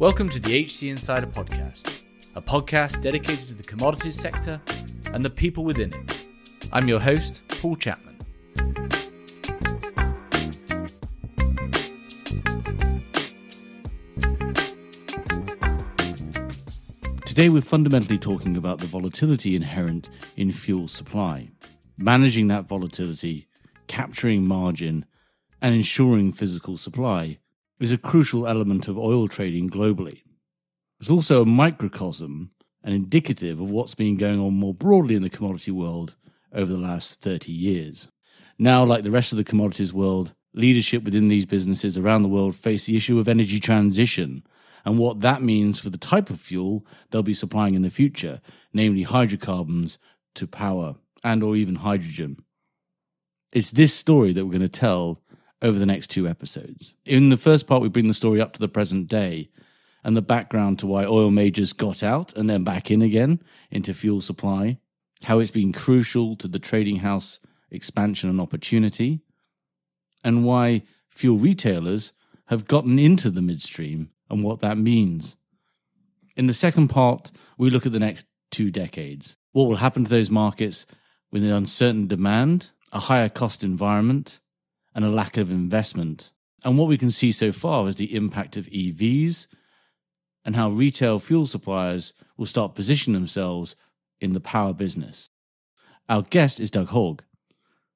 Welcome to the HC Insider Podcast, a podcast dedicated to the commodities sector and the people within it. I'm your host, Paul Chapman. Today, we're fundamentally talking about the volatility inherent in fuel supply, managing that volatility, capturing margin, and ensuring physical supply is a crucial element of oil trading globally. It's also a microcosm and indicative of what's been going on more broadly in the commodity world over the last 30 years. Now, like the rest of the commodities world, leadership within these businesses around the world face the issue of energy transition and what that means for the type of fuel they'll be supplying in the future, namely hydrocarbons to power and or even hydrogen. It's this story that we're going to tell over the next two episodes. In the first part, we bring the story up to the present day and the background to why oil majors got out and then back in again into fuel supply, how it's been crucial to the trading house expansion and opportunity, and why fuel retailers have gotten into the midstream and what that means. In the second part, we look at the next two decades. What will happen to those markets with an uncertain demand, a higher cost environment, and a lack of investment. And what we can see so far is the impact of EVs and how retail fuel suppliers will start positioning themselves in the power business. Our guest is Doug Haugh.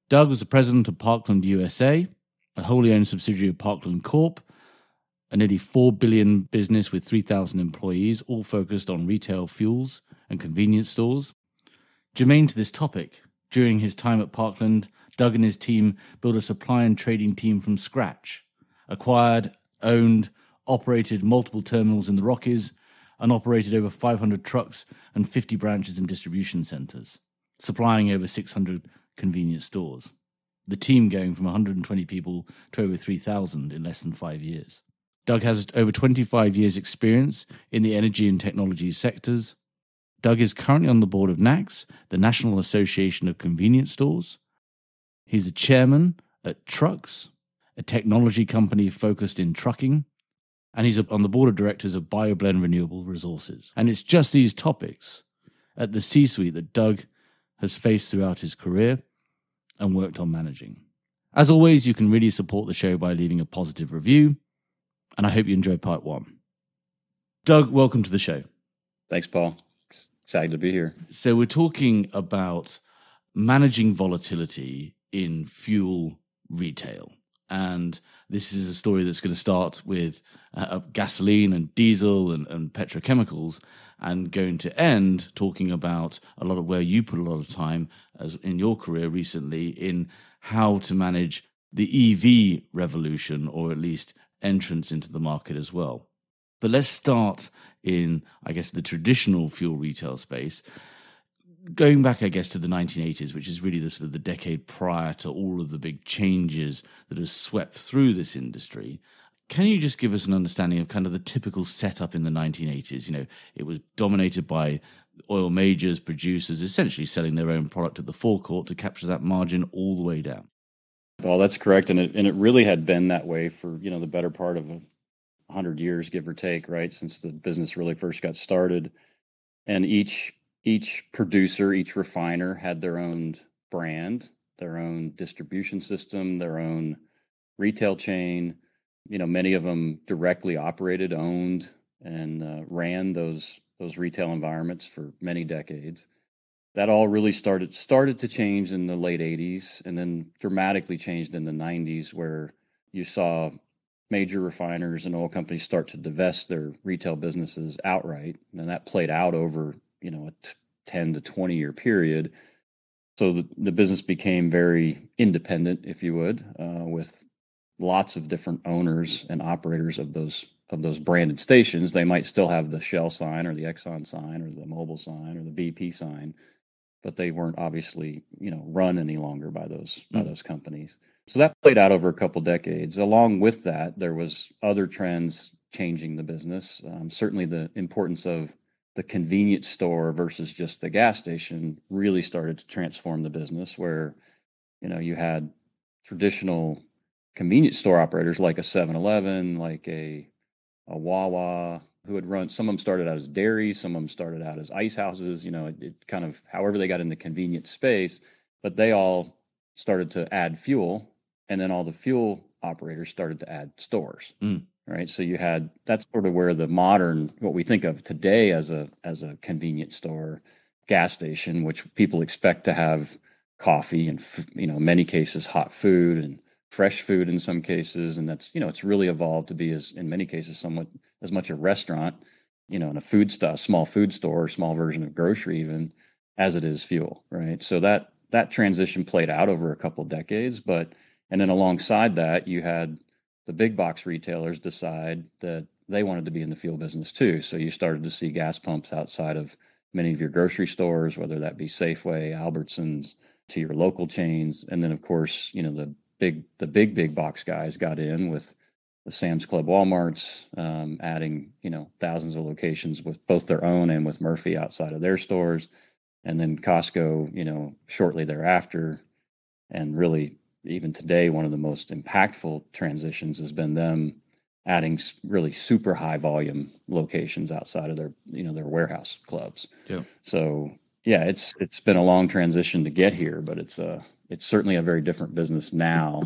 Doug was the president of Parkland USA, a wholly owned subsidiary of Parkland Corp, a nearly 4 billion business with 3,000 employees, all focused on retail fuels and convenience stores. Germane to this topic, during his time at Parkland, Doug and his team built a supply and trading team from scratch, acquired, owned, operated multiple terminals in the Rockies, and operated over 500 trucks and 50 branches and distribution centers, supplying over 600 convenience stores. The team going from 120 people to over 3,000 in less than five years. Doug has over 25 years' experience in the energy and technology sectors. Doug is currently on the board of NACS, the National Association of Convenience Stores, He's the chairman at Trucks, a technology company focused in trucking, and he's on the board of directors of BioBlend Renewable Resources. And it's just these topics at the C suite that Doug has faced throughout his career and worked on managing. As always, you can really support the show by leaving a positive review, and I hope you enjoyed part one. Doug, welcome to the show. Thanks, Paul. Excited to be here. So, we're talking about managing volatility in fuel retail. And this is a story that's going to start with uh, gasoline and diesel and, and petrochemicals and going to end talking about a lot of where you put a lot of time as in your career recently in how to manage the EV revolution or at least entrance into the market as well. But let's start in, I guess, the traditional fuel retail space going back, I guess, to the 1980s, which is really the sort of the decade prior to all of the big changes that have swept through this industry. Can you just give us an understanding of kind of the typical setup in the 1980s? You know, it was dominated by oil majors, producers, essentially selling their own product at the forecourt to capture that margin all the way down. Well, that's correct, and it and it really had been that way for you know the better part of a hundred years, give or take, right, since the business really first got started. And each each producer, each refiner had their own brand, their own distribution system, their own retail chain. You know, many of them directly operated, owned, and uh, ran those those retail environments for many decades. That all really started started to change in the late 80s, and then dramatically changed in the 90s, where you saw major refiners and oil companies start to divest their retail businesses outright, and that played out over you know a t- 10 to 20 year period. So the, the business became very independent, if you would, uh, with lots of different owners and operators of those of those branded stations. They might still have the Shell sign or the Exxon sign or the Mobil sign or the BP sign, but they weren't obviously you know run any longer by those mm. by those companies. So that played out over a couple decades. Along with that, there was other trends changing the business. Um, certainly, the importance of the convenience store versus just the gas station really started to transform the business where you know you had traditional convenience store operators like a 7-Eleven, like a a Wawa, who had run. Some of them started out as dairies, some of them started out as ice houses. You know, it, it kind of however they got in the convenience space, but they all started to add fuel, and then all the fuel operators started to add stores. Mm. Right. So you had that's sort of where the modern what we think of today as a as a convenience store, gas station, which people expect to have coffee and you know many cases hot food and fresh food in some cases and that's you know it's really evolved to be as in many cases somewhat as much a restaurant you know in a food stuff small food store or small version of grocery even as it is fuel right so that that transition played out over a couple decades but and then alongside that you had the big box retailers decide that they wanted to be in the fuel business too. So you started to see gas pumps outside of many of your grocery stores, whether that be Safeway, Albertsons, to your local chains, and then of course, you know the big the big big box guys got in with the Sam's Club, WalMarts, um, adding you know thousands of locations with both their own and with Murphy outside of their stores, and then Costco, you know, shortly thereafter, and really even today, one of the most impactful transitions has been them adding really super high volume locations outside of their you know their warehouse clubs. Yeah. So yeah, it's it's been a long transition to get here, but it's a it's certainly a very different business now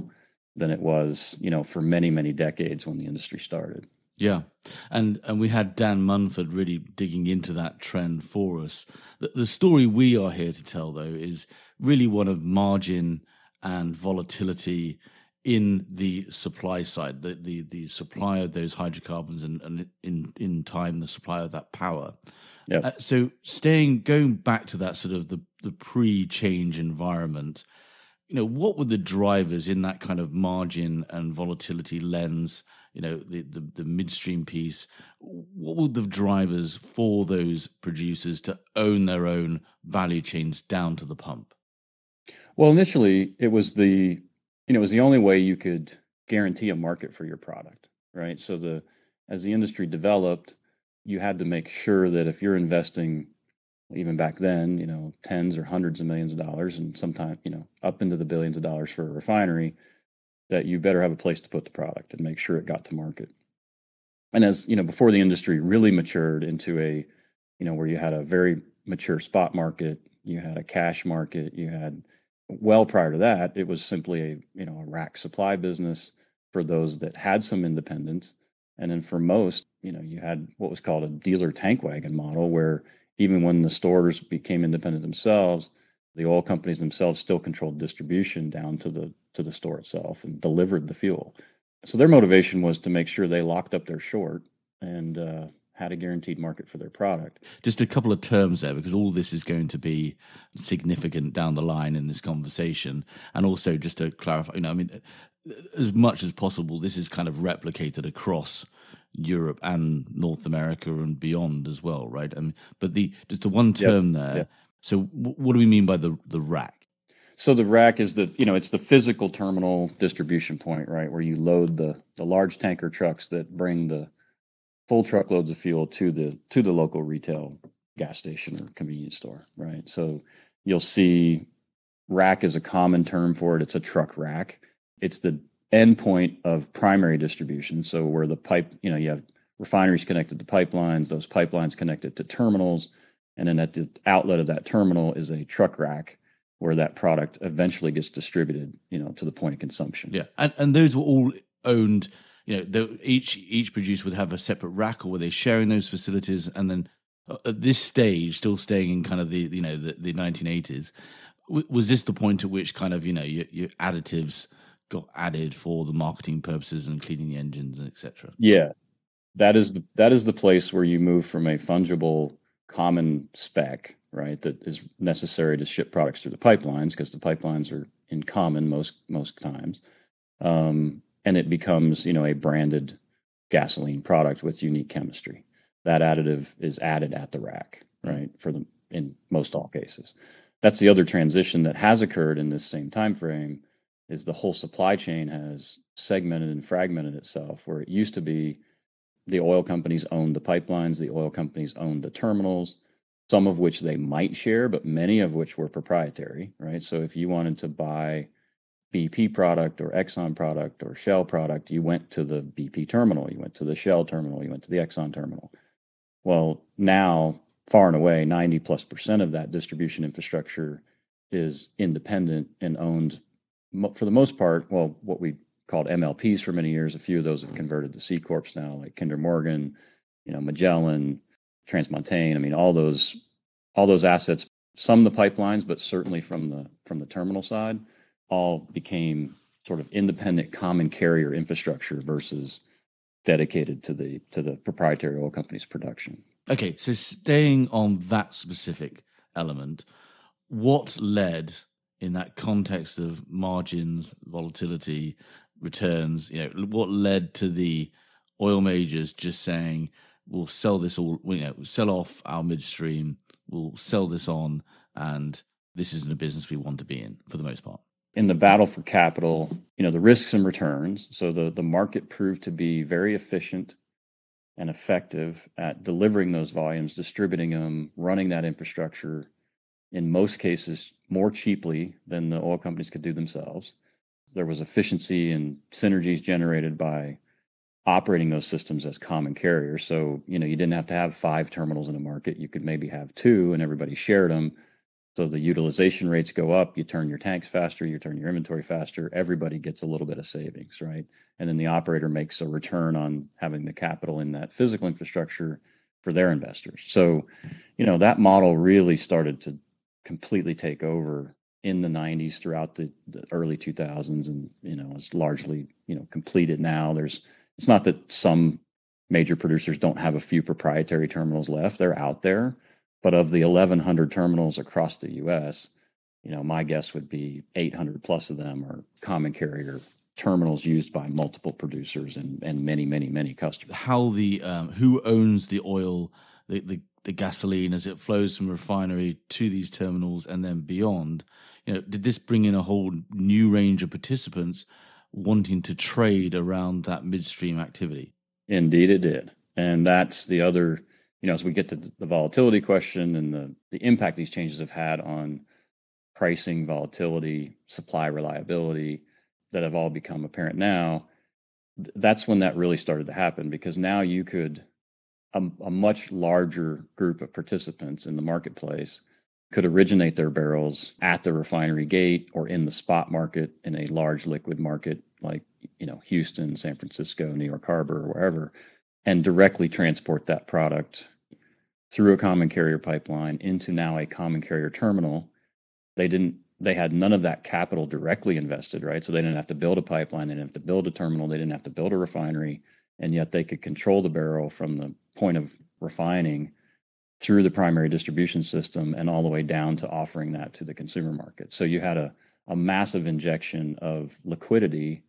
than it was you know for many many decades when the industry started. Yeah, and and we had Dan Munford really digging into that trend for us. The, the story we are here to tell, though, is really one of margin and volatility in the supply side, the the, the supply of those hydrocarbons and, and in in time the supply of that power. Yeah. Uh, so staying going back to that sort of the the pre-change environment, you know, what were the drivers in that kind of margin and volatility lens? You know, the the, the midstream piece. What were the drivers for those producers to own their own value chains down to the pump? Well, initially it was the you know it was the only way you could guarantee a market for your product, right? So the as the industry developed, you had to make sure that if you're investing even back then, you know, tens or hundreds of millions of dollars and sometimes, you know, up into the billions of dollars for a refinery, that you better have a place to put the product and make sure it got to market. And as, you know, before the industry really matured into a, you know, where you had a very mature spot market, you had a cash market, you had well prior to that, it was simply a you know a rack supply business for those that had some independence, and then for most, you know, you had what was called a dealer tank wagon model, where even when the stores became independent themselves, the oil companies themselves still controlled distribution down to the to the store itself and delivered the fuel. So their motivation was to make sure they locked up their short and uh, had a guaranteed market for their product. Just a couple of terms there, because all this is going to be significant down the line in this conversation. And also, just to clarify, you know, I mean, as much as possible, this is kind of replicated across Europe and North America and beyond as well, right? I mean, but the just the one term yep, there. Yep. So, what do we mean by the the rack? So the rack is the you know it's the physical terminal distribution point, right, where you load the the large tanker trucks that bring the full truckloads of fuel to the to the local retail gas station or convenience store, right? So you'll see rack is a common term for it. It's a truck rack. It's the endpoint of primary distribution. So where the pipe, you know, you have refineries connected to pipelines, those pipelines connected to terminals, and then at the outlet of that terminal is a truck rack where that product eventually gets distributed, you know, to the point of consumption. Yeah, and and those were all owned you know, the, each each producer would have a separate rack, or were they sharing those facilities? And then uh, at this stage, still staying in kind of the you know the, the 1980s, was this the point at which kind of you know your, your additives got added for the marketing purposes and cleaning the engines, and etc. Yeah, that is the that is the place where you move from a fungible common spec, right, that is necessary to ship products through the pipelines because the pipelines are in common most most times. Um, and it becomes you know a branded gasoline product with unique chemistry. That additive is added at the rack, right? For the in most all cases. That's the other transition that has occurred in this same time frame is the whole supply chain has segmented and fragmented itself where it used to be the oil companies owned the pipelines, the oil companies owned the terminals, some of which they might share, but many of which were proprietary, right? So if you wanted to buy BP product or Exxon product or Shell product, you went to the BP terminal, you went to the Shell terminal, you went to the Exxon terminal. Well, now far and away, 90 plus percent of that distribution infrastructure is independent and owned for the most part. Well, what we called MLPs for many years. A few of those have converted to C corps now, like Kinder Morgan, you know, Magellan, TransMontaigne. I mean, all those all those assets, some the pipelines, but certainly from the from the terminal side, all became sort of independent common carrier infrastructure versus dedicated to the to the proprietary oil company's production. Okay, so staying on that specific element, what led in that context of margins, volatility, returns, you know, what led to the oil majors just saying, we'll sell this all, you know, sell off our midstream, we'll sell this on, and this isn't a business we want to be in for the most part? In the battle for capital, you know, the risks and returns. So the, the market proved to be very efficient and effective at delivering those volumes, distributing them, running that infrastructure, in most cases, more cheaply than the oil companies could do themselves. There was efficiency and synergies generated by operating those systems as common carriers. So, you know, you didn't have to have five terminals in a market. You could maybe have two and everybody shared them. So the utilization rates go up, you turn your tanks faster, you turn your inventory faster, everybody gets a little bit of savings, right? And then the operator makes a return on having the capital in that physical infrastructure for their investors. So, you know, that model really started to completely take over in the 90s throughout the, the, early 2000s and you know it's largely you know completed now there's it's not that some major producers don't have a few proprietary terminals left they're out there but of the 1100 terminals across the US you know my guess would be 800 plus of them are common carrier terminals used by multiple producers and, and many many many customers how the um, who owns the oil the, the the gasoline as it flows from refinery to these terminals and then beyond. You know, did this bring in a whole new range of participants wanting to trade around that midstream activity? Indeed, it did, and that's the other. You know, as we get to the volatility question and the the impact these changes have had on pricing, volatility, supply reliability, that have all become apparent now. That's when that really started to happen because now you could a, a much larger group of participants in the marketplace could originate their barrels at the refinery gate or in the spot market in a large liquid market like you know Houston, San Francisco, New York Harbor, or wherever, and directly transport that product through a common carrier pipeline into now a common carrier terminal. They didn't they had none of that capital directly invested, right? So they didn't have to build a pipeline, they didn't have to build a terminal, they didn't have to build a refinery, and yet they could control the barrel from the point of refining through the primary distribution system and all the way down to offering that to the consumer market. So you had a, a massive injection of liquidity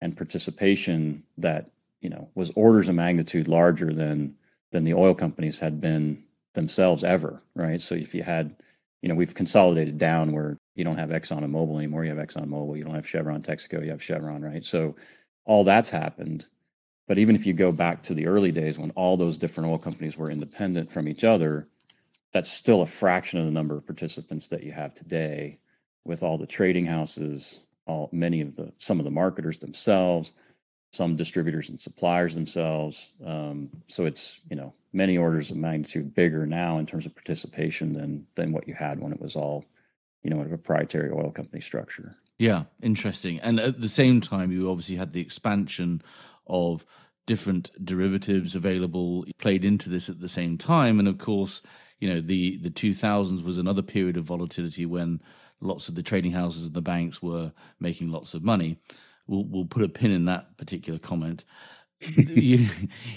and participation that you know was orders of magnitude larger than than the oil companies had been themselves ever, right? So if you had, you know, we've consolidated down where you don't have Exxon and Mobil anymore, you have Exxon Mobil, you don't have Chevron Texaco, you have Chevron, right? So all that's happened but even if you go back to the early days when all those different oil companies were independent from each other, that's still a fraction of the number of participants that you have today with all the trading houses, all many of the some of the marketers themselves, some distributors and suppliers themselves. Um, so it's you know many orders of magnitude bigger now in terms of participation than than what you had when it was all you know a proprietary oil company structure. Yeah, interesting. And at the same time, you obviously had the expansion of different derivatives available played into this at the same time and of course you know the the 2000s was another period of volatility when lots of the trading houses and the banks were making lots of money we'll we'll put a pin in that particular comment. You,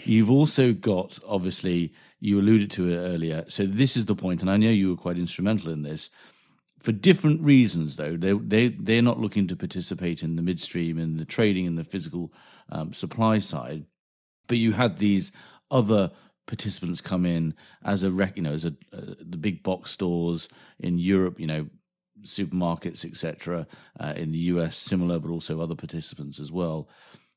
you've also got obviously you alluded to it earlier. So this is the point and i know you were quite instrumental in this. For different reasons though they they they're not looking to participate in the midstream in the trading and the physical um, supply side. But you had these other participants come in as a rec you know as a uh, the big box stores in Europe you know supermarkets etc uh, in the US similar but also other participants as well.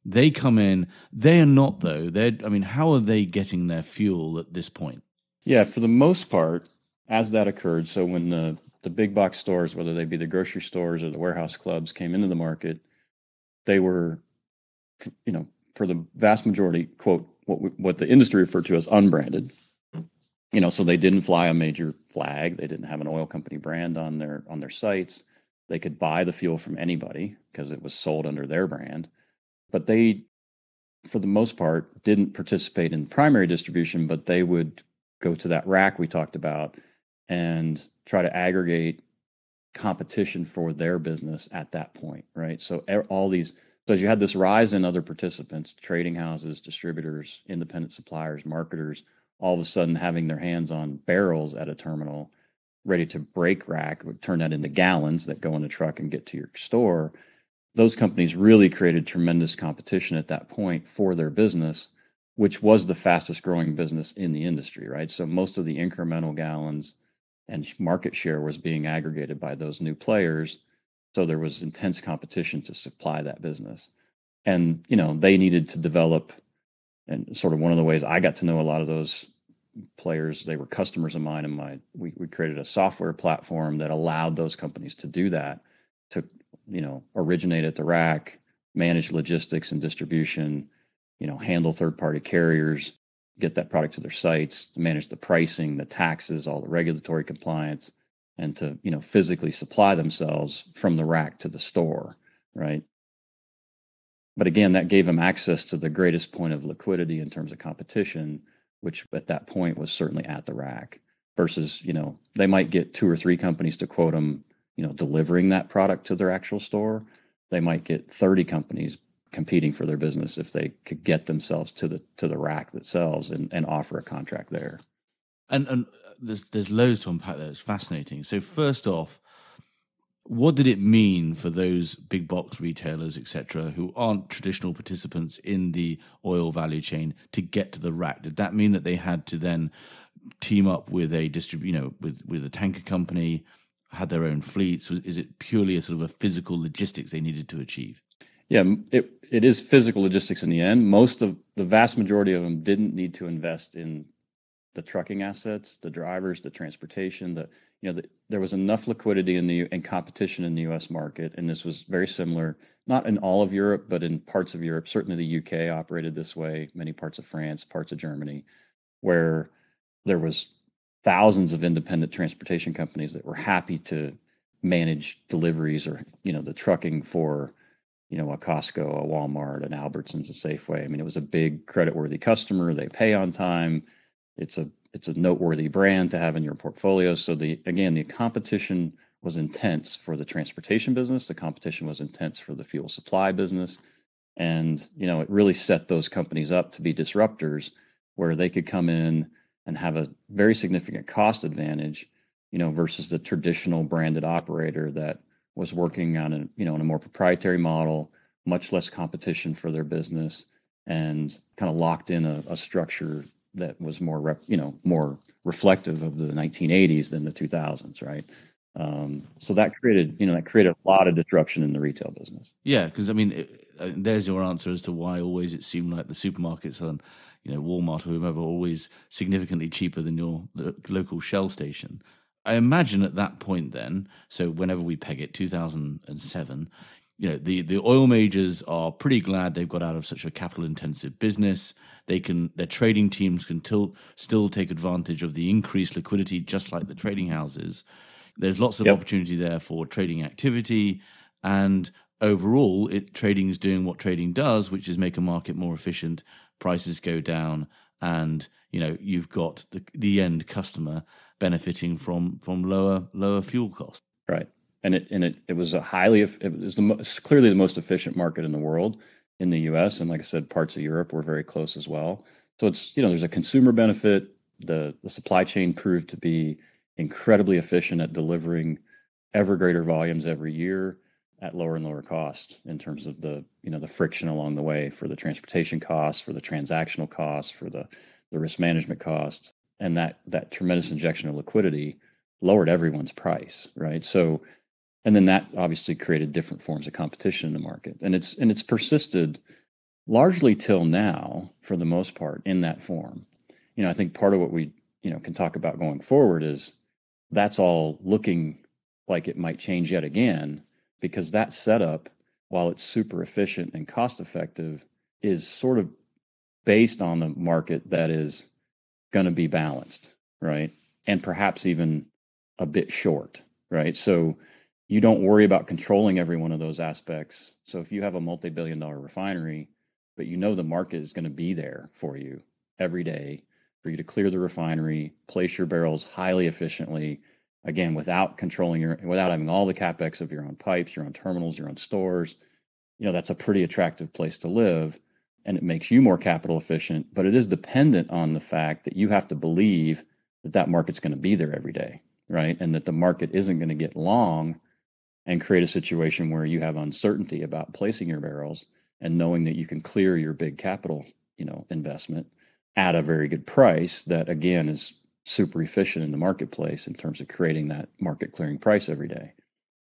They come in. They are not though. They I mean how are they getting their fuel at this point? Yeah for the most part as that occurred so when the the big box stores, whether they be the grocery stores or the warehouse clubs, came into the market, they were, you know, for the vast majority, quote, what what the industry referred to as unbranded, you know, so they didn't fly a major flag. They didn't have an oil company brand on their on their sites. They could buy the fuel from anybody because it was sold under their brand. But they, for the most part, didn't participate in primary distribution, but they would go to that rack we talked about and try to aggregate competition for their business at that point, right? So all these, so as you had this rise in other participants, trading houses, distributors, independent suppliers, marketers, all of a sudden having their hands on barrels at a terminal ready to break rack, would turn that into gallons that go in a truck and get to your store. Those companies really created tremendous competition at that point for their business, which was the fastest growing business in the industry, right? So most of the incremental gallons and market share was being aggregated by those new players. So there was intense competition to supply that business. And, you know, they needed to develop and sort of one of the ways I got to know a lot of those players, they were customers of mine, and my we, we created a software platform that allowed those companies to do that, to you know originate at the rack, manage logistics and distribution, you know handle third party carriers, get that product to their sites, manage the pricing, the taxes, all the regulatory compliance, and to you know physically supply themselves from the rack to the store, right? But again, that gave them access to the greatest point of liquidity in terms of competition, which at that point was certainly at the rack. Versus, you know, they might get two or three companies to quote them, you know, delivering that product to their actual store. They might get 30 companies competing for their business if they could get themselves to the to the rack themselves and, and offer a contract there. And and uh, there's there's loads to unpack there. It's fascinating. So first off, what did it mean for those big box retailers, etc., who aren't traditional participants in the oil value chain to get to the rack? Did that mean that they had to then team up with a distrib- you know, with with a tanker company, had their own fleets? Was, is it purely a sort of a physical logistics they needed to achieve? Yeah, it it is physical logistics in the end. Most of the vast majority of them didn't need to invest in the trucking assets, the drivers, the transportation, the you know, the, there was enough liquidity in the and competition in the U.S. market, and this was very similar, not in all of Europe, but in parts of Europe. Certainly, the U.K. operated this way. Many parts of France, parts of Germany, where there was thousands of independent transportation companies that were happy to manage deliveries or you know the trucking for you know a Costco, a Walmart, an Albertsons, a Safeway. I mean, it was a big credit-worthy customer. They pay on time. It's a it's a noteworthy brand to have in your portfolio. So the again, the competition was intense for the transportation business. The competition was intense for the fuel supply business. And, you know, it really set those companies up to be disruptors where they could come in and have a very significant cost advantage, you know, versus the traditional branded operator that was working on a, you know, in a more proprietary model, much less competition for their business and kind of locked in a, a structure that was more rep, you know more reflective of the 1980s than the 2000s, right? Um, so that created you know that created a lot of disruption in the retail business. Yeah, because I mean, it, uh, there's your answer as to why always it seemed like the supermarkets and you know Walmart or whomever always significantly cheaper than your local Shell station. I imagine at that point, then, so whenever we peg it, 2007, you know the the oil majors are pretty glad they've got out of such a capital intensive business. They can their trading teams can till, still take advantage of the increased liquidity just like the trading houses. There's lots of yep. opportunity there for trading activity and overall it trading is doing what trading does which is make a market more efficient prices go down and you know you've got the the end customer benefiting from from lower lower fuel costs. Right and it and it, it was a highly it was the clearly the most efficient market in the world in the U.S. and like I said, parts of Europe were very close as well. So it's you know there's a consumer benefit. The the supply chain proved to be incredibly efficient at delivering ever greater volumes every year at lower and lower cost in terms of the you know the friction along the way for the transportation costs, for the transactional costs, for the the risk management costs, and that that tremendous injection of liquidity lowered everyone's price, right? So and then that obviously created different forms of competition in the market and it's and it's persisted largely till now for the most part in that form you know i think part of what we you know can talk about going forward is that's all looking like it might change yet again because that setup while it's super efficient and cost effective is sort of based on the market that is going to be balanced right? And perhaps even a bit short, right? So you don't worry about controlling every one of those aspects. So if you have a multi billion dollar refinery, but you know the market is going to be there for you every day for you to clear the refinery, place your barrels highly efficiently, again, without controlling your, without having all the capex of your own pipes, your own terminals, your own stores, you know, that's a pretty attractive place to live and it makes you more capital efficient, but it is dependent on the fact that you have to believe that that market's going to be there every day, right? And that the market isn't going to get long and create a situation where you have uncertainty about placing your barrels and knowing that you can clear your big capital, you know, investment at a very good price that again is super efficient in the marketplace in terms of creating that market clearing price every day.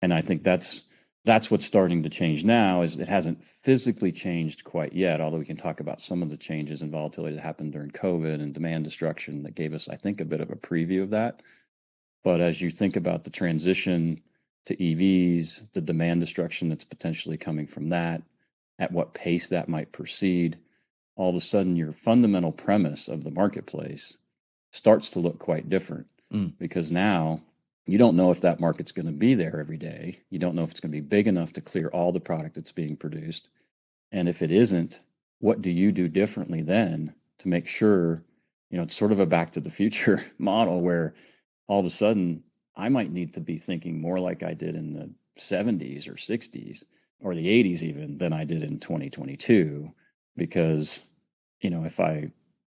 And I think that's that's what's starting to change now is it hasn't physically changed quite yet although we can talk about some of the changes and volatility that happened during covid and demand destruction that gave us i think a bit of a preview of that but as you think about the transition to evs the demand destruction that's potentially coming from that at what pace that might proceed all of a sudden your fundamental premise of the marketplace starts to look quite different mm. because now you don't know if that market's going to be there every day. You don't know if it's going to be big enough to clear all the product that's being produced. And if it isn't, what do you do differently then to make sure, you know, it's sort of a back to the future model where all of a sudden I might need to be thinking more like I did in the 70s or 60s or the 80s even than I did in 2022 because you know if I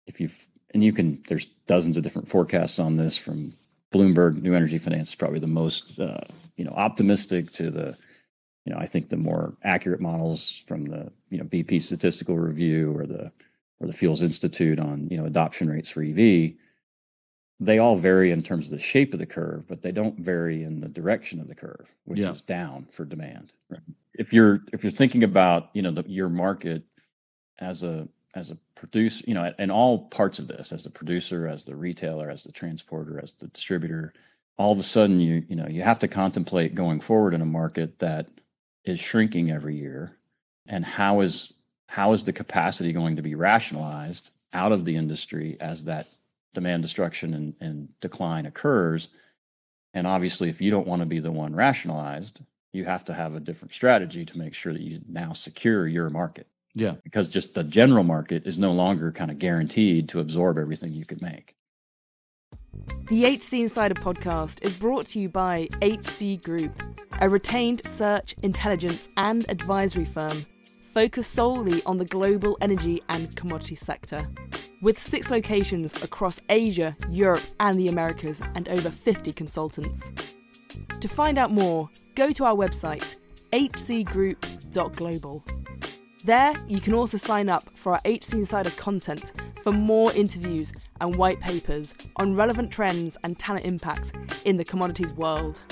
if you and you can there's dozens of different forecasts on this from Bloomberg New Energy Finance is probably the most uh, you know optimistic to the you know I think the more accurate models from the you know BP Statistical Review or the or the Fuels Institute on you know adoption rates for EV. They all vary in terms of the shape of the curve, but they don't vary in the direction of the curve, which yeah. is down for demand. Right? If you're if you're thinking about you know the, your market as a as a producer, you know, in all parts of this, as the producer, as the retailer, as the transporter, as the distributor, all of a sudden you you know you have to contemplate going forward in a market that is shrinking every year, and how is how is the capacity going to be rationalized out of the industry as that demand destruction and, and decline occurs? And obviously, if you don't want to be the one rationalized, you have to have a different strategy to make sure that you now secure your market. Yeah. Because just the general market is no longer kind of guaranteed to absorb everything you could make. The HC Insider podcast is brought to you by HC Group, a retained search, intelligence, and advisory firm focused solely on the global energy and commodity sector. With six locations across Asia, Europe, and the Americas, and over 50 consultants. To find out more, go to our website, hcgroup.global. There, you can also sign up for our HC Insider content for more interviews and white papers on relevant trends and talent impacts in the commodities world.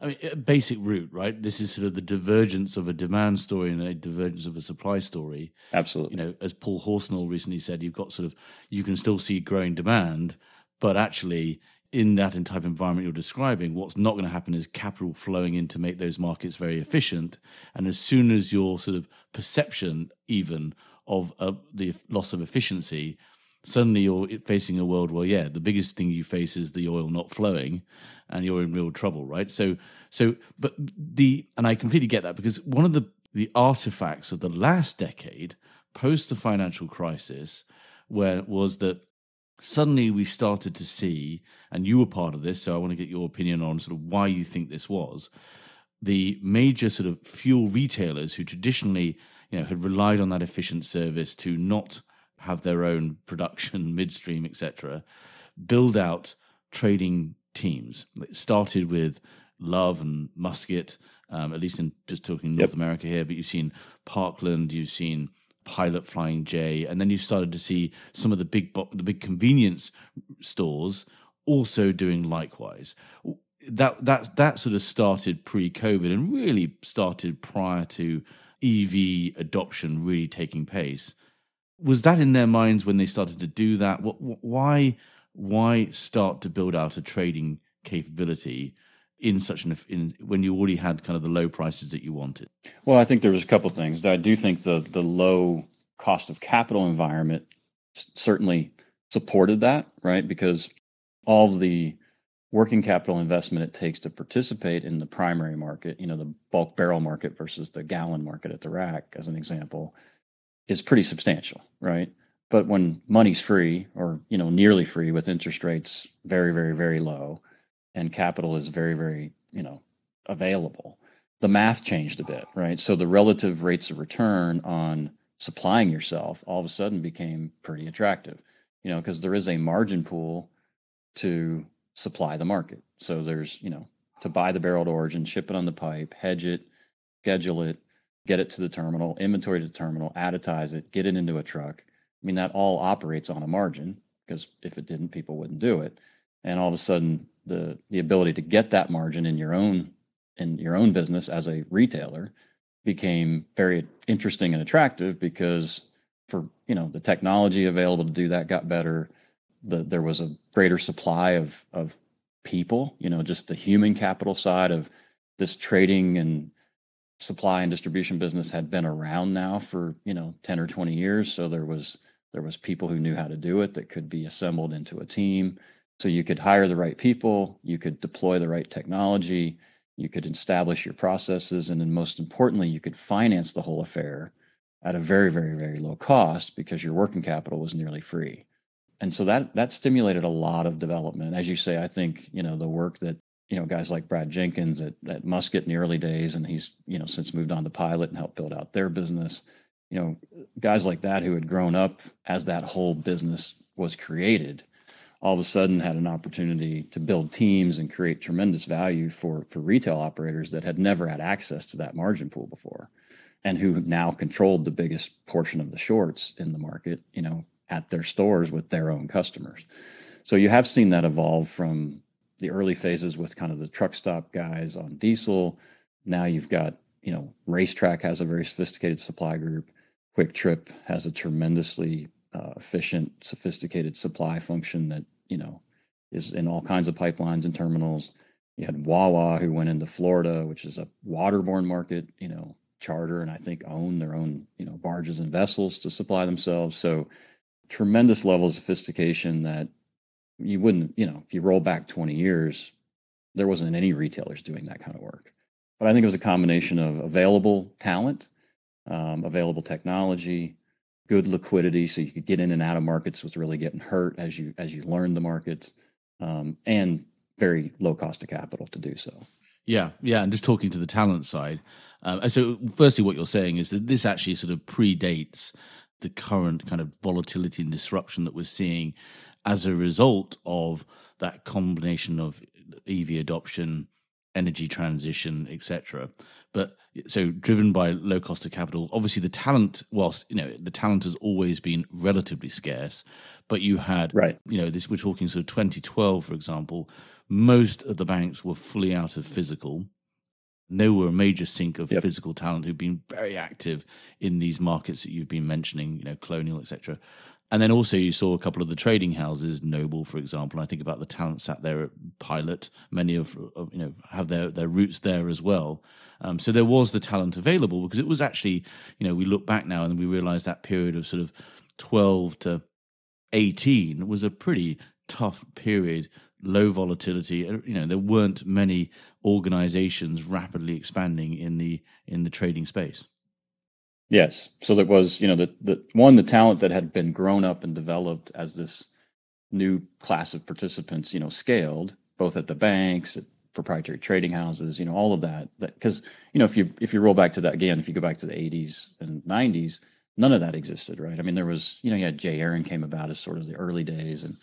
I mean, a basic route, right? This is sort of the divergence of a demand story and a divergence of a supply story. Absolutely. You know, as Paul Horsnell recently said, you've got sort of, you can still see growing demand, but actually in that type of environment you're describing, what's not going to happen is capital flowing in to make those markets very efficient. And as soon as your sort of perception, even of uh, the loss of efficiency, suddenly you're facing a world where, yeah, the biggest thing you face is the oil not flowing, and you're in real trouble, right? So, so, but the and I completely get that because one of the the artifacts of the last decade, post the financial crisis, where was that suddenly we started to see, and you were part of this, so I want to get your opinion on sort of why you think this was. The major sort of fuel retailers who traditionally, you know, had relied on that efficient service to not have their own production midstream, etc., build out trading teams. It started with Love and Musket, um, at least in just talking North yep. America here, but you've seen Parkland, you've seen Pilot Flying J, and then you started to see some of the big the big convenience stores also doing likewise. That that that sort of started pre-COVID and really started prior to EV adoption really taking place. Was that in their minds when they started to do that? What, why why start to build out a trading capability in such an in when you already had kind of the low prices that you wanted? Well, I think there was a couple things. I do think the the low cost of capital environment certainly supported that, right? Because all the working capital investment it takes to participate in the primary market, you know, the bulk barrel market versus the gallon market at the rack, as an example, is pretty substantial, right? But when money's free or, you know, nearly free with interest rates very, very, very low and capital is very, very, you know, available, the math changed a bit, right? So the relative rates of return on supplying yourself all of a sudden became pretty attractive, you know, because there is a margin pool to supply the market. So there's, you know, to buy the barreled origin, ship it on the pipe, hedge it, schedule it, get it to the terminal, inventory to the terminal, additize it, get it into a truck. I mean, that all operates on a margin because if it didn't, people wouldn't do it. And all of a sudden, the the ability to get that margin in your own in your own business as a retailer became very interesting and attractive because for you know the technology available to do that got better the, there was a greater supply of of people, you know, just the human capital side of this trading and supply and distribution business had been around now for, you know, 10 or 20 years. So there was there was people who knew how to do it that could be assembled into a team. So you could hire the right people, you could deploy the right technology, you could establish your processes, and then most importantly, you could finance the whole affair at a very, very, very low cost because your working capital was nearly free and so that that stimulated a lot of development. As you say, I think you know the work that you know guys like Brad Jenkins at, at Musket in the early days, and he's you know since moved on to Pilot and helped build out their business. You know, guys like that who had grown up as that whole business was created, all of a sudden had an opportunity to build teams and create tremendous value for for retail operators that had never had access to that margin pool before, and who now controlled the biggest portion of the shorts in the market. You know, at their stores with their own customers. So you have seen that evolve from the early phases with kind of the truck stop guys on diesel. Now you've got, you know, RaceTrac has a very sophisticated supply group. QuikTrip has a tremendously uh, efficient, sophisticated supply function that, you know, is in all kinds of pipelines and terminals. You had Wawa who went into Florida, which is a waterborne market, you know, charter and I think own their own, you know, barges and vessels to supply themselves. So tremendous level of sophistication that you wouldn't, you know, if you roll back 20 years, there wasn't any retailers doing that kind of work. But I think it was a combination of available talent, um, available technology, good liquidity, so you could get in and out of markets was really getting hurt as you as you learned the markets, um, and very low cost of capital to do so. Yeah, yeah, and just talking to the talent side. Um, so, firstly, what you're saying is that this actually sort of predates the current kind of volatility and disruption that we're seeing as a result of that combination of EV adoption, energy transition, etc. But so driven by low cost of capital, obviously the talent, whilst you know the talent has always been relatively scarce, but you had right, you know this we're talking sort of 2012, for example, most of the banks were fully out of physical they were a major sink of yep. physical talent who've been very active in these markets that you've been mentioning, you know, Colonial, etc. And then also you saw a couple of the trading houses, Noble, for example. I think about the talent sat there at Pilot. Many of, of you know have their their roots there as well. Um, so there was the talent available because it was actually, you know, we look back now and we realize that period of sort of twelve to eighteen was a pretty tough period low volatility. Uh, you know, there weren't many organizations rapidly expanding in the in the trading space. Yes, so there was, you know, the the one the talent that had been grown up and developed as this new class of participants, you know, scaled both at the banks, at proprietary trading houses, you know, all of that. That because you know, if you if you roll back to that again, if you go back to the 80s and 90s, none of that existed, right? I mean, there was, you know, you had J. Aron came about as sort of the early days, and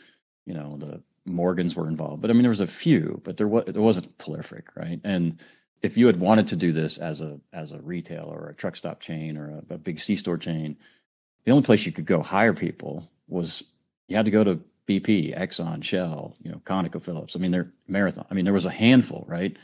you know, the Morgans were involved, but I mean there was a few, but there was there wasn't prolific, right? And if you had wanted to do this as a as a retailer or a truck stop chain or a, a big C store chain, the only place you could go hire people was you had to go to BP, Exxon, Shell, you know, ConocoPhillips. I mean, they're Marathon. I mean, there was a handful, right?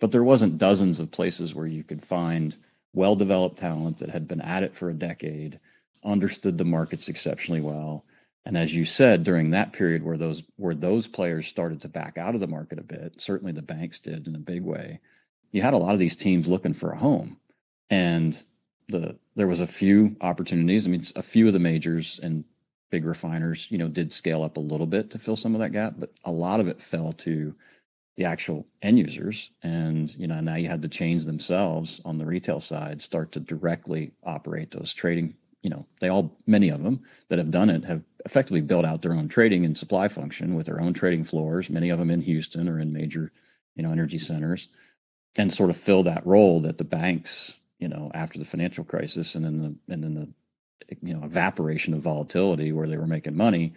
But there wasn't dozens of places where you could find well-developed talent that had been at it for a decade, understood the markets exceptionally well, and as you said, during that period where those where those players started to back out of the market a bit, certainly the banks did in a big way. You had a lot of these teams looking for a home, and the there was a few opportunities. I mean, a few of the majors, and big refiners, you know, did scale up a little bit to fill some of that gap, but a lot of it fell to the actual end users. And, you know, now you had the chains themselves on the retail side start to directly operate those trading. You know, they all, many of them that have done it have effectively built out their own trading and supply function with their own trading floors, many of them in Houston or in major, you know, energy centers, and sort of fill that role that the banks, you know, after the financial crisis and then the, and then the, you know evaporation of volatility where they were making money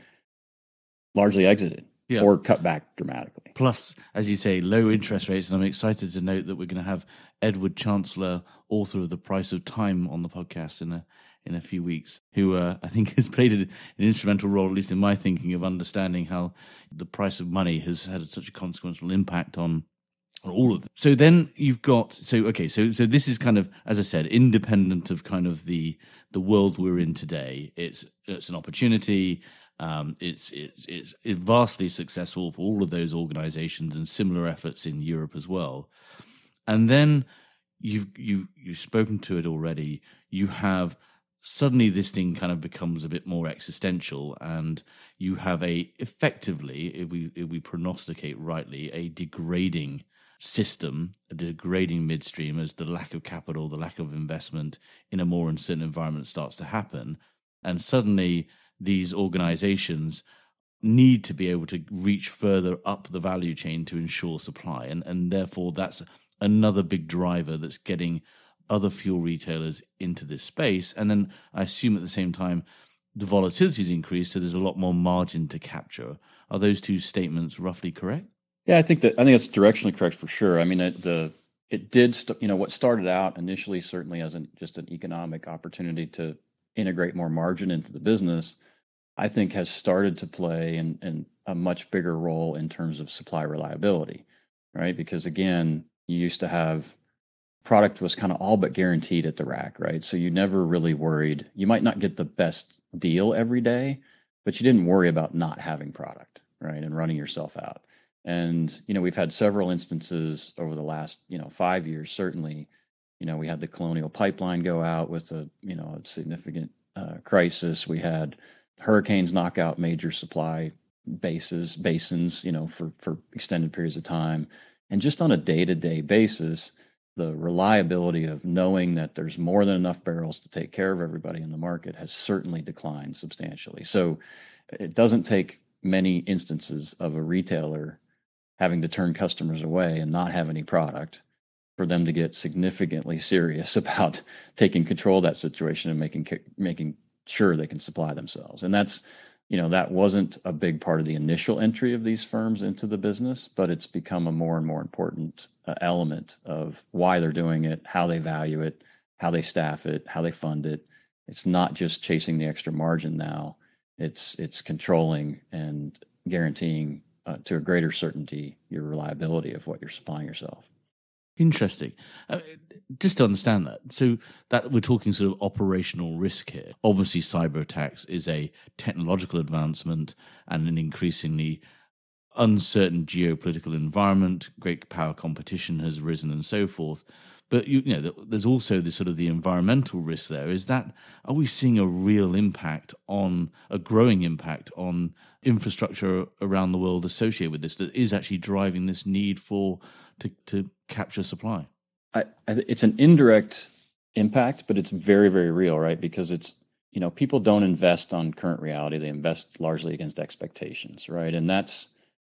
largely exited yeah. or cut back dramatically. Plus, as you say, low interest rates, and I'm excited to note that we're going to have Edward Chancellor, author of The Price of Time, on the podcast in a in a few weeks, who uh, I think has played an instrumental role, at least in my thinking, of understanding how the price of money has had such a consequential impact on all of them. So then you've got so okay, so so this is kind of as I said, independent of kind of the the world we're in today. It's it's an opportunity. Um, it's, it's it's it's vastly successful for all of those organisations and similar efforts in Europe as well. And then you've you you've spoken to it already. You have suddenly this thing kind of becomes a bit more existential and you have a effectively if we if we prognosticate rightly a degrading system, a degrading midstream as the lack of capital, the lack of investment in a more uncertain environment starts to happen. And suddenly these organizations need to be able to reach further up the value chain to ensure supply. And, and therefore, that's another big driver that's getting other fuel retailers into this space. And then I assume at the same time, the volatility is increased, so there's a lot more margin to capture. Are those two statements roughly correct? Yeah, I think that I think that's directionally correct for sure. I mean, it, the it did, st- you know, what started out initially certainly as an, just an economic opportunity to integrate more margin into the business, I think has started to play in, in a much bigger role in terms of supply reliability, right? Because again, you used to have product was kind of all but guaranteed at the rack, right? So you never really worried. You might not get the best deal every day, but you didn't worry about not having product, right? And running yourself out. And, you know, we've had several instances over the last, you know, five years, certainly. You know, we had the Colonial Pipeline go out with a, you know, a significant uh, crisis. We had hurricanes knock out major supply bases, basins, you know, for, for extended periods of time. And just on a day to day basis, the reliability of knowing that there's more than enough barrels to take care of everybody in the market has certainly declined substantially. So it doesn't take many instances of a retailer having to turn customers away and not have any product for them to get significantly serious about taking control of that situation and making making sure they can supply themselves. And that's you know that wasn't a big part of the initial entry of these firms into the business, but it's become a more and more important uh, element of why they're doing it, how they value it, how they staff it, how they fund it. It's not just chasing the extra margin now. It's it's controlling and guaranteeing uh, to a greater certainty your reliability of what you're supplying yourself. Interesting. Uh, just to understand that, so that we're talking sort of operational risk here. Obviously, cyber attacks is a technological advancement and an increasingly uncertain geopolitical environment. Great power competition has risen, and so forth. But you, you know, there's also the sort of the environmental risk there. Is that are we seeing a real impact on a growing impact on infrastructure around the world associated with this that is actually driving this need for to to capture supply? I, it's an indirect impact, but it's very very real, right? Because it's you know people don't invest on current reality; they invest largely against expectations, right? And that's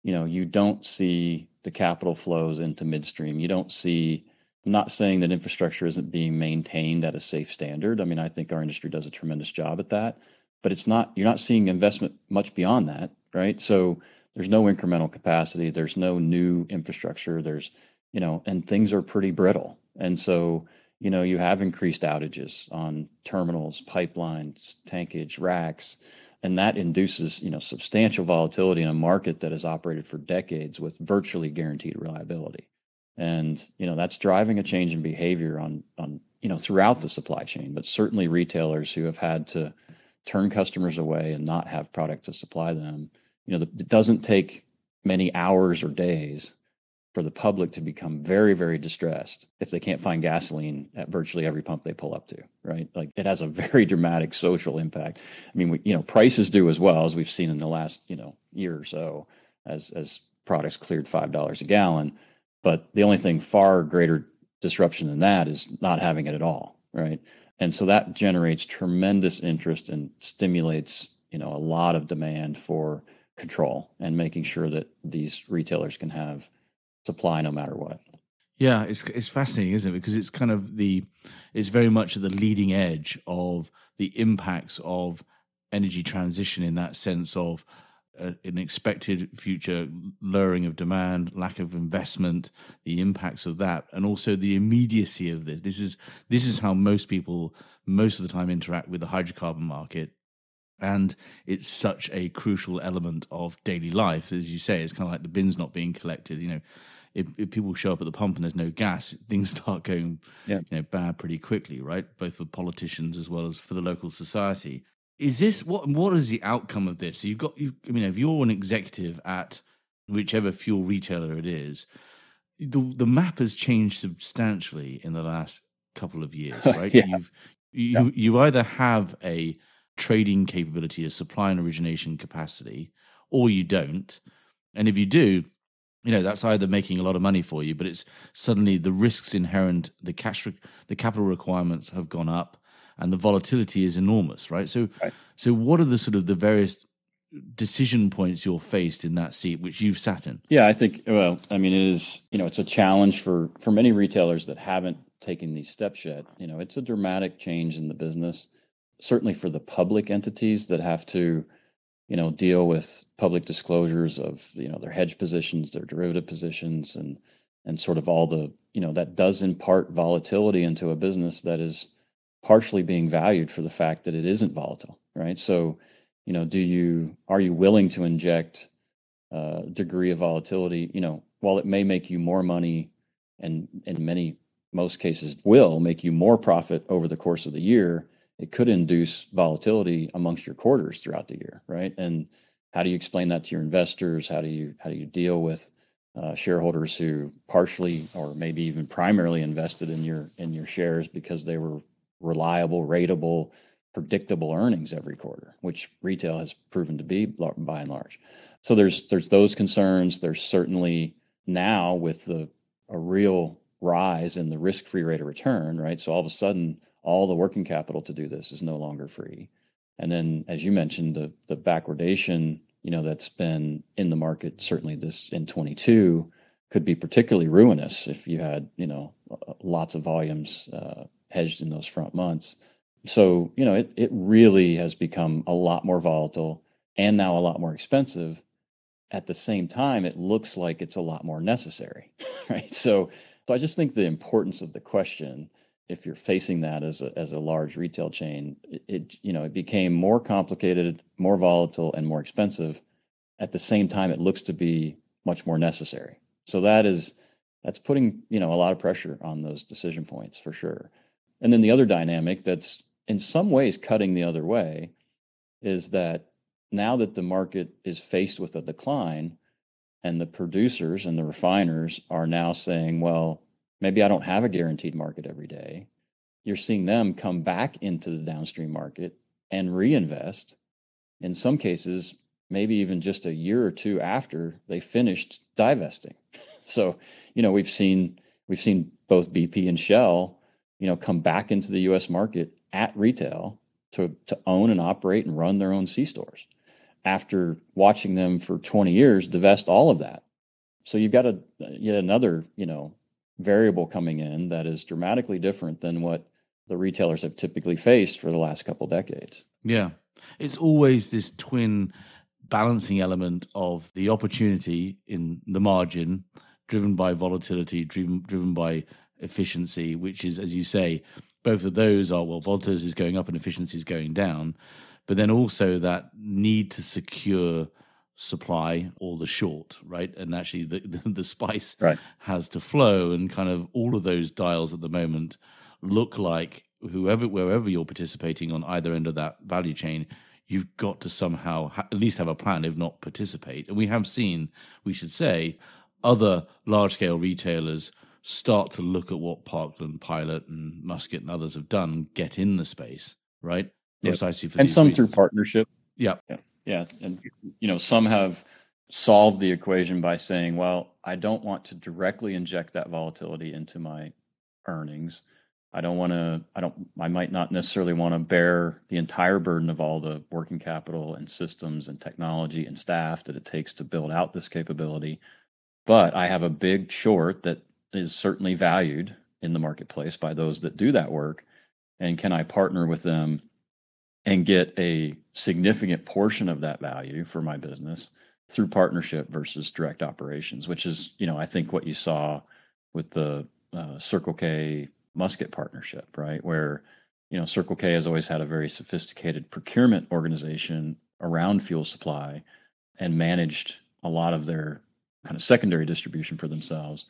you know you don't see the capital flows into midstream. You don't see I'm not saying that infrastructure isn't being maintained at a safe standard. I mean, I think our industry does a tremendous job at that, but it's not, you're not seeing investment much beyond that, right? So there's no incremental capacity, there's no new infrastructure, there's, you know, and things are pretty brittle. And so, you know, you have increased outages on terminals, pipelines, tankage, racks, and that induces, you know, substantial volatility in a market that has operated for decades with virtually guaranteed reliability and you know that's driving a change in behavior on on you know throughout the supply chain but certainly retailers who have had to turn customers away and not have product to supply them you know it doesn't take many hours or days for the public to become very, very distressed if they can't find gasoline at virtually every pump they pull up to, right? Like it has a very dramatic social impact. I mean, we, you know, prices do as well as we've seen in the last, you know, year or so as, as products cleared $5 a gallon. But the only thing far greater disruption than that is not having it at all, right? And so that generates tremendous interest and stimulates, you know, a lot of demand for control and making sure that these retailers can have supply no matter what. Yeah, it's it's fascinating, isn't it? Because it's kind of the it's very much at the leading edge of the impacts of energy transition in that sense of uh, an expected future lowering of demand, lack of investment, the impacts of that, and also the immediacy of this. This is this is how most people most of the time interact with the hydrocarbon market and it's such a crucial element of daily life as you say it's kind of like the bins not being collected you know if, if people show up at the pump and there's no gas things start going yeah. you know bad pretty quickly right both for politicians as well as for the local society is this what what is the outcome of this so you've got you i mean if you're an executive at whichever fuel retailer it is the the map has changed substantially in the last couple of years right yeah. you've you, yeah. you either have a trading capability, a supply and origination capacity, or you don't. And if you do, you know that's either making a lot of money for you, but it's suddenly the risks inherent, the cash, the capital requirements have gone up, and the volatility is enormous, right? So, right. so what are the sort of the various decision points you're faced in that seat, which you've sat in? Yeah, I think. Well, I mean, it is. You know, it's a challenge for for many retailers that haven't taken these steps yet. You know, it's a dramatic change in the business certainly for the public entities that have to, you know, deal with public disclosures of, you know, their hedge positions, their derivative positions, and and sort of all the, you know, that does impart volatility into a business that is partially being valued for the fact that it isn't volatile, right? So, you know, do you are you willing to inject a degree of volatility? You know, while it may make you more money, and in many most cases will make you more profit over the course of the year, it could induce volatility amongst your quarters throughout the year, right? And how do you explain that to your investors? How do you how do you deal with uh, shareholders who partially or maybe even primarily invested in your in your shares because they were reliable, ratable, predictable earnings every quarter, which retail has proven to be by and large. So there's there's those concerns. There's certainly now with the a real rise in the risk-free rate of return, right? So all of a sudden all the working capital to do this is no longer free. And then, as you mentioned, the the backwardation, you know, that's been in the market certainly this in 22 could be particularly ruinous if you had, you know, lots of volumes uh, hedged in those front months. So, you know, it it really has become a lot more volatile and now a lot more expensive. At the same time, it looks like it's a lot more necessary, right? So, so I just think the importance of the question if you're facing that as a as a large retail chain, it, it, you know it became more complicated, more volatile, and more expensive. At the same time, it looks to be much more necessary. So that is that's putting you know a lot of pressure on those decision points for sure. And then the other dynamic that's in some ways cutting the other way is that now that the market is faced with a decline, and the producers and the refiners are now saying, well, maybe I don't have a guaranteed market every day. You're seeing them come back into the downstream market and reinvest. In some cases, maybe even just a year or two after they finished divesting. So, you know, we've seen we've seen both BP and Shell, you know, come back into the US market at retail to to own and operate and run their own C stores after watching them for 20 years divest all of that. So you've got a yet another, you know, variable coming in that is dramatically different than what the retailers have typically faced for the last couple decades. Yeah. It's always this twin balancing element of the opportunity in the margin driven by volatility, driven driven by efficiency, which is, as you say, both of those are well, volatility is going up and efficiency is going down, but then also that need to secure supply or the short, right? And actually, the the, the spice right. has to flow, and kind of all of those dials at the moment look like whoever wherever you're participating on either end of that value chain. You've got to somehow ha- at least have a plan, if not participate. And we have seen, we should say, other large scale retailers start to look at what Parkland, Pilot, and Musket and others have done get in the space, right? Yep. Precisely for and some reasons. through partnership. Yeah. yeah, yeah, and you know some have solved the equation by saying, well, I don't want to directly inject that volatility into my earnings. I don't want to. I don't. I might not necessarily want to bear the entire burden of all the working capital and systems and technology and staff that it takes to build out this capability. But I have a big short that is certainly valued in the marketplace by those that do that work. And can I partner with them and get a significant portion of that value for my business through partnership versus direct operations, which is, you know, I think what you saw with the uh, Circle K Musket partnership, right? Where, you know, Circle K has always had a very sophisticated procurement organization around fuel supply and managed a lot of their kind of secondary distribution for themselves,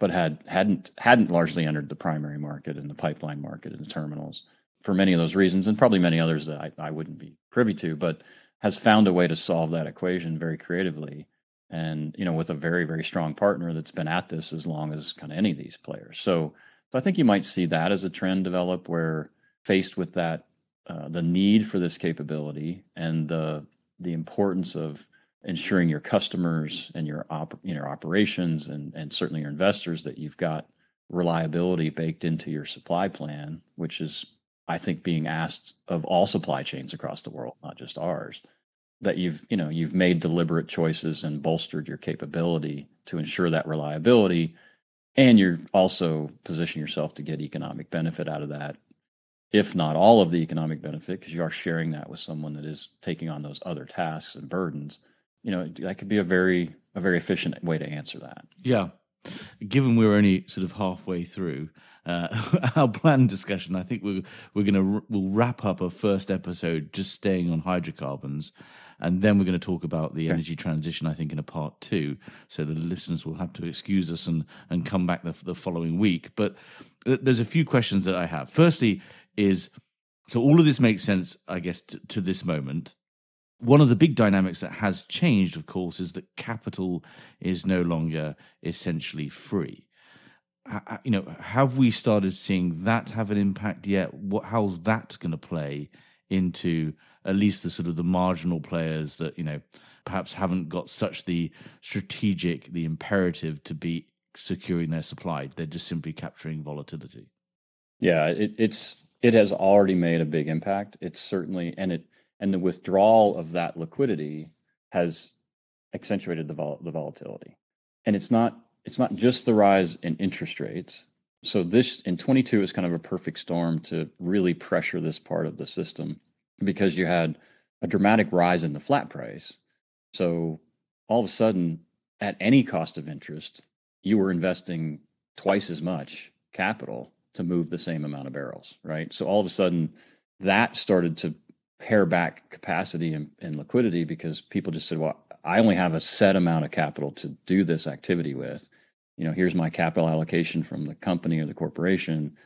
but had hadn't hadn't largely entered the primary market and the pipeline market and the terminals for many of those reasons, and probably many others that I, I wouldn't be privy to, but has found a way to solve that equation very creatively. And, you know, with a very, very strong partner that's been at this as long as kind of any of these players. So, so I think you might see that as a trend develop where faced with that, uh, the need for this capability and the, the importance of ensuring your customers and your op, you know, operations and, and certainly your investors that you've got reliability baked into your supply plan, which is I think being asked of all supply chains across the world, not just ours, that you've you know you've made deliberate choices and bolstered your capability to ensure that reliability, and you're also position yourself to get economic benefit out of that, if not all of the economic benefit, because you are sharing that with someone that is taking on those other tasks and burdens. You know that could be a very a very efficient way to answer that. Yeah, given we're only sort of halfway through uh, our planned discussion, I think we're we're going to we'll wrap up a first episode just staying on hydrocarbons, and then we're going to talk about the Okay. energy transition. I think in a part two, so the listeners will have to excuse us and and come back the, the following week. But th- there's a few questions that I have. Firstly, is so all of this makes sense, I guess, to, to this moment one of the big dynamics that has changed, of course, is that capital is no longer essentially free. You know, have we started seeing that have an impact yet? What, how's that going to play into at least the sort of the marginal players that you know perhaps haven't got such the strategic, the imperative to be securing their supply? They're just simply capturing volatility. Yeah, it, it's it has already made a big impact. It's certainly and it and the withdrawal of that liquidity has accentuated the vol- the volatility. And it's not it's not just the rise in interest rates. So this in 22 is kind of a perfect storm to really pressure this part of the system because you had a dramatic rise in the flat price. So all of a sudden at any cost of interest, you were investing twice as much capital to move the same amount of barrels, right? So all of a sudden that started to pare back capacity and, and liquidity because people just said, well, I only have a set amount of capital to do this activity with. You know, here's my capital allocation from the company or the corporation.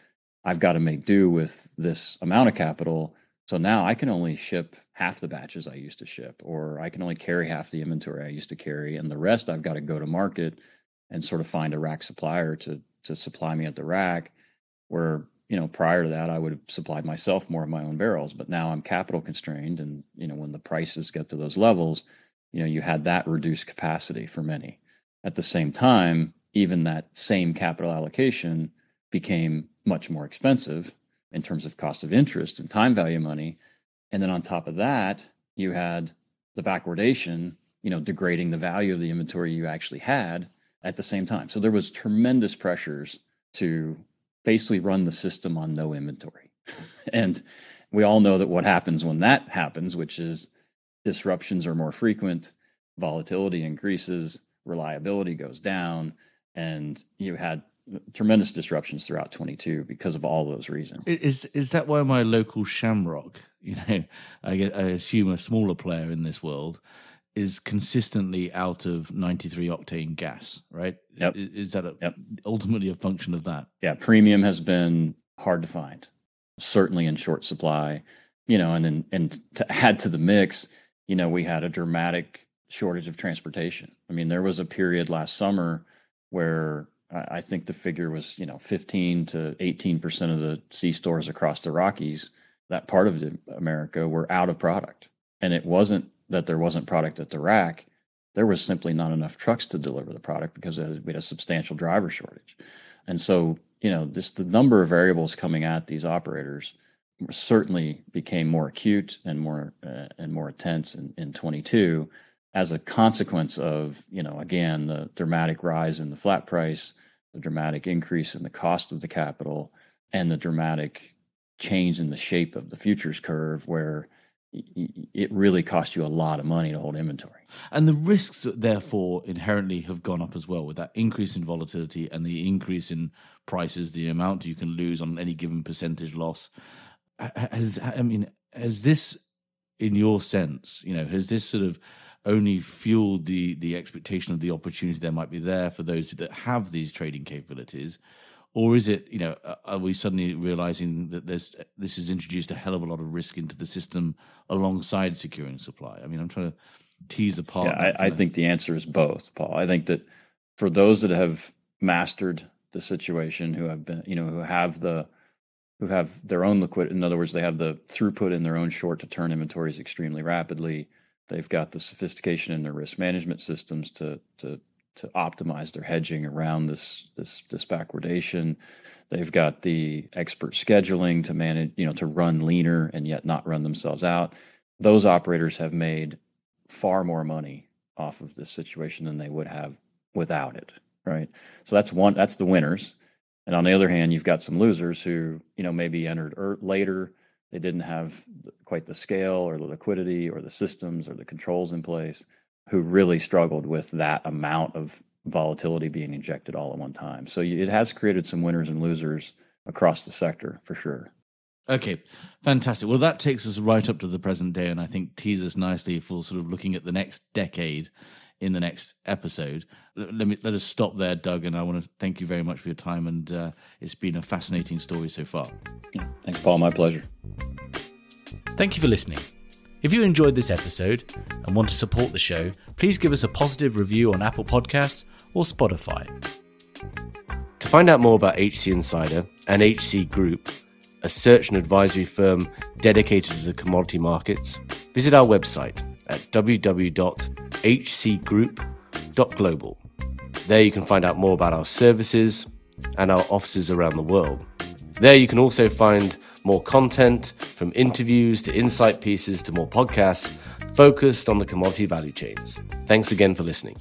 I've got to make do with this amount of capital. So now I can only ship half the batches I used to ship, or I can only carry half the inventory I used to carry, and the rest I've got to go to market and sort of find a rack supplier to to supply me at the rack. Where you know prior to that I would have supplied myself more of my own barrels, but now I'm capital constrained, and you know when the prices get to those levels, you know you had that reduced capacity for many. At the same time, even that same capital allocation became much more expensive in terms of cost of interest and time value money. And then on top of that, you had the backwardation, you know, degrading the value of the inventory you actually had at the same time. So there was tremendous pressures to basically run the system on no inventory. and we all know that what happens when that happens, which is disruptions are more frequent, volatility increases, reliability goes down, and you had tremendous disruptions throughout 22 because of all those reasons. Is is that why my local Shamrock, you know, I, I assume a smaller player in this world, is consistently out of 93 octane gas, right? Yep. Is that a, Yep. ultimately a function of that? yeah, premium has been hard to find, certainly in short supply. You know, and and, and to add to the mix, you know, we had a dramatic shortage of transportation. I mean, there was a period last summer where I think the figure was, you know, 15 to 18 percent of the C stores across the Rockies, that part of America, were out of product. And it wasn't that there wasn't product at the rack; there was simply not enough trucks to deliver the product because we had a substantial driver shortage. And so, you know, just the number of variables coming at these operators certainly became more acute and more uh, and more intense in, in 22 as a consequence of, you know, again, the dramatic rise in the flat price, the dramatic increase in the cost of the capital, and the dramatic change in the shape of the futures curve where it really costs you a lot of money to hold inventory. And the risks, therefore, inherently have gone up as well with that increase in volatility and the increase in prices, the amount you can lose on any given percentage loss. Has I mean, has this, in your sense, you know, has this sort of only fueled the the expectation of the opportunity there might be there for those that have these trading capabilities or is it you know are we suddenly realizing that there's this has introduced a hell of a lot of risk into the system alongside securing supply? I mean i'm trying to tease apart yeah, I, I think the answer is both paul. I think that for those that have mastered the situation who have been you know who have the who have their own liquid in other words they have the throughput in their own short to turn inventories extremely rapidly They've got the sophistication in their risk management systems to to to optimize their hedging around this this this backwardation. They've got the expert scheduling to manage, you know, to run leaner and yet not run themselves out. Those operators have made far more money off of this situation than they would have without it, right? So that's one that's the winners. And on the other hand, you've got some losers who, you know, maybe entered er, later they didn't have quite the scale or the liquidity or the systems or the controls in place who really struggled with that amount of volatility being injected all at one time. So it has created some winners and losers across the sector for sure. Okay, fantastic. Well, that takes us right up to the present day, and I think teases nicely for sort of looking at the next decade in the next episode. Let me let us stop there, Doug, and I want to thank you very much for your time. And uh, it's been a fascinating story so far. Thanks, Paul. My pleasure. Thank you for listening. If you enjoyed this episode and want to support the show, please give us a positive review on Apple Podcasts or Spotify. To find out more about HC Insider and HC Group, a search and advisory firm dedicated to the commodity markets, visit our website at www.hcgroup.global. There you can find out more about our services and our offices around the world. There you can also find more content from interviews to insight pieces to more podcasts focused on the commodity value chains. Thanks again for listening.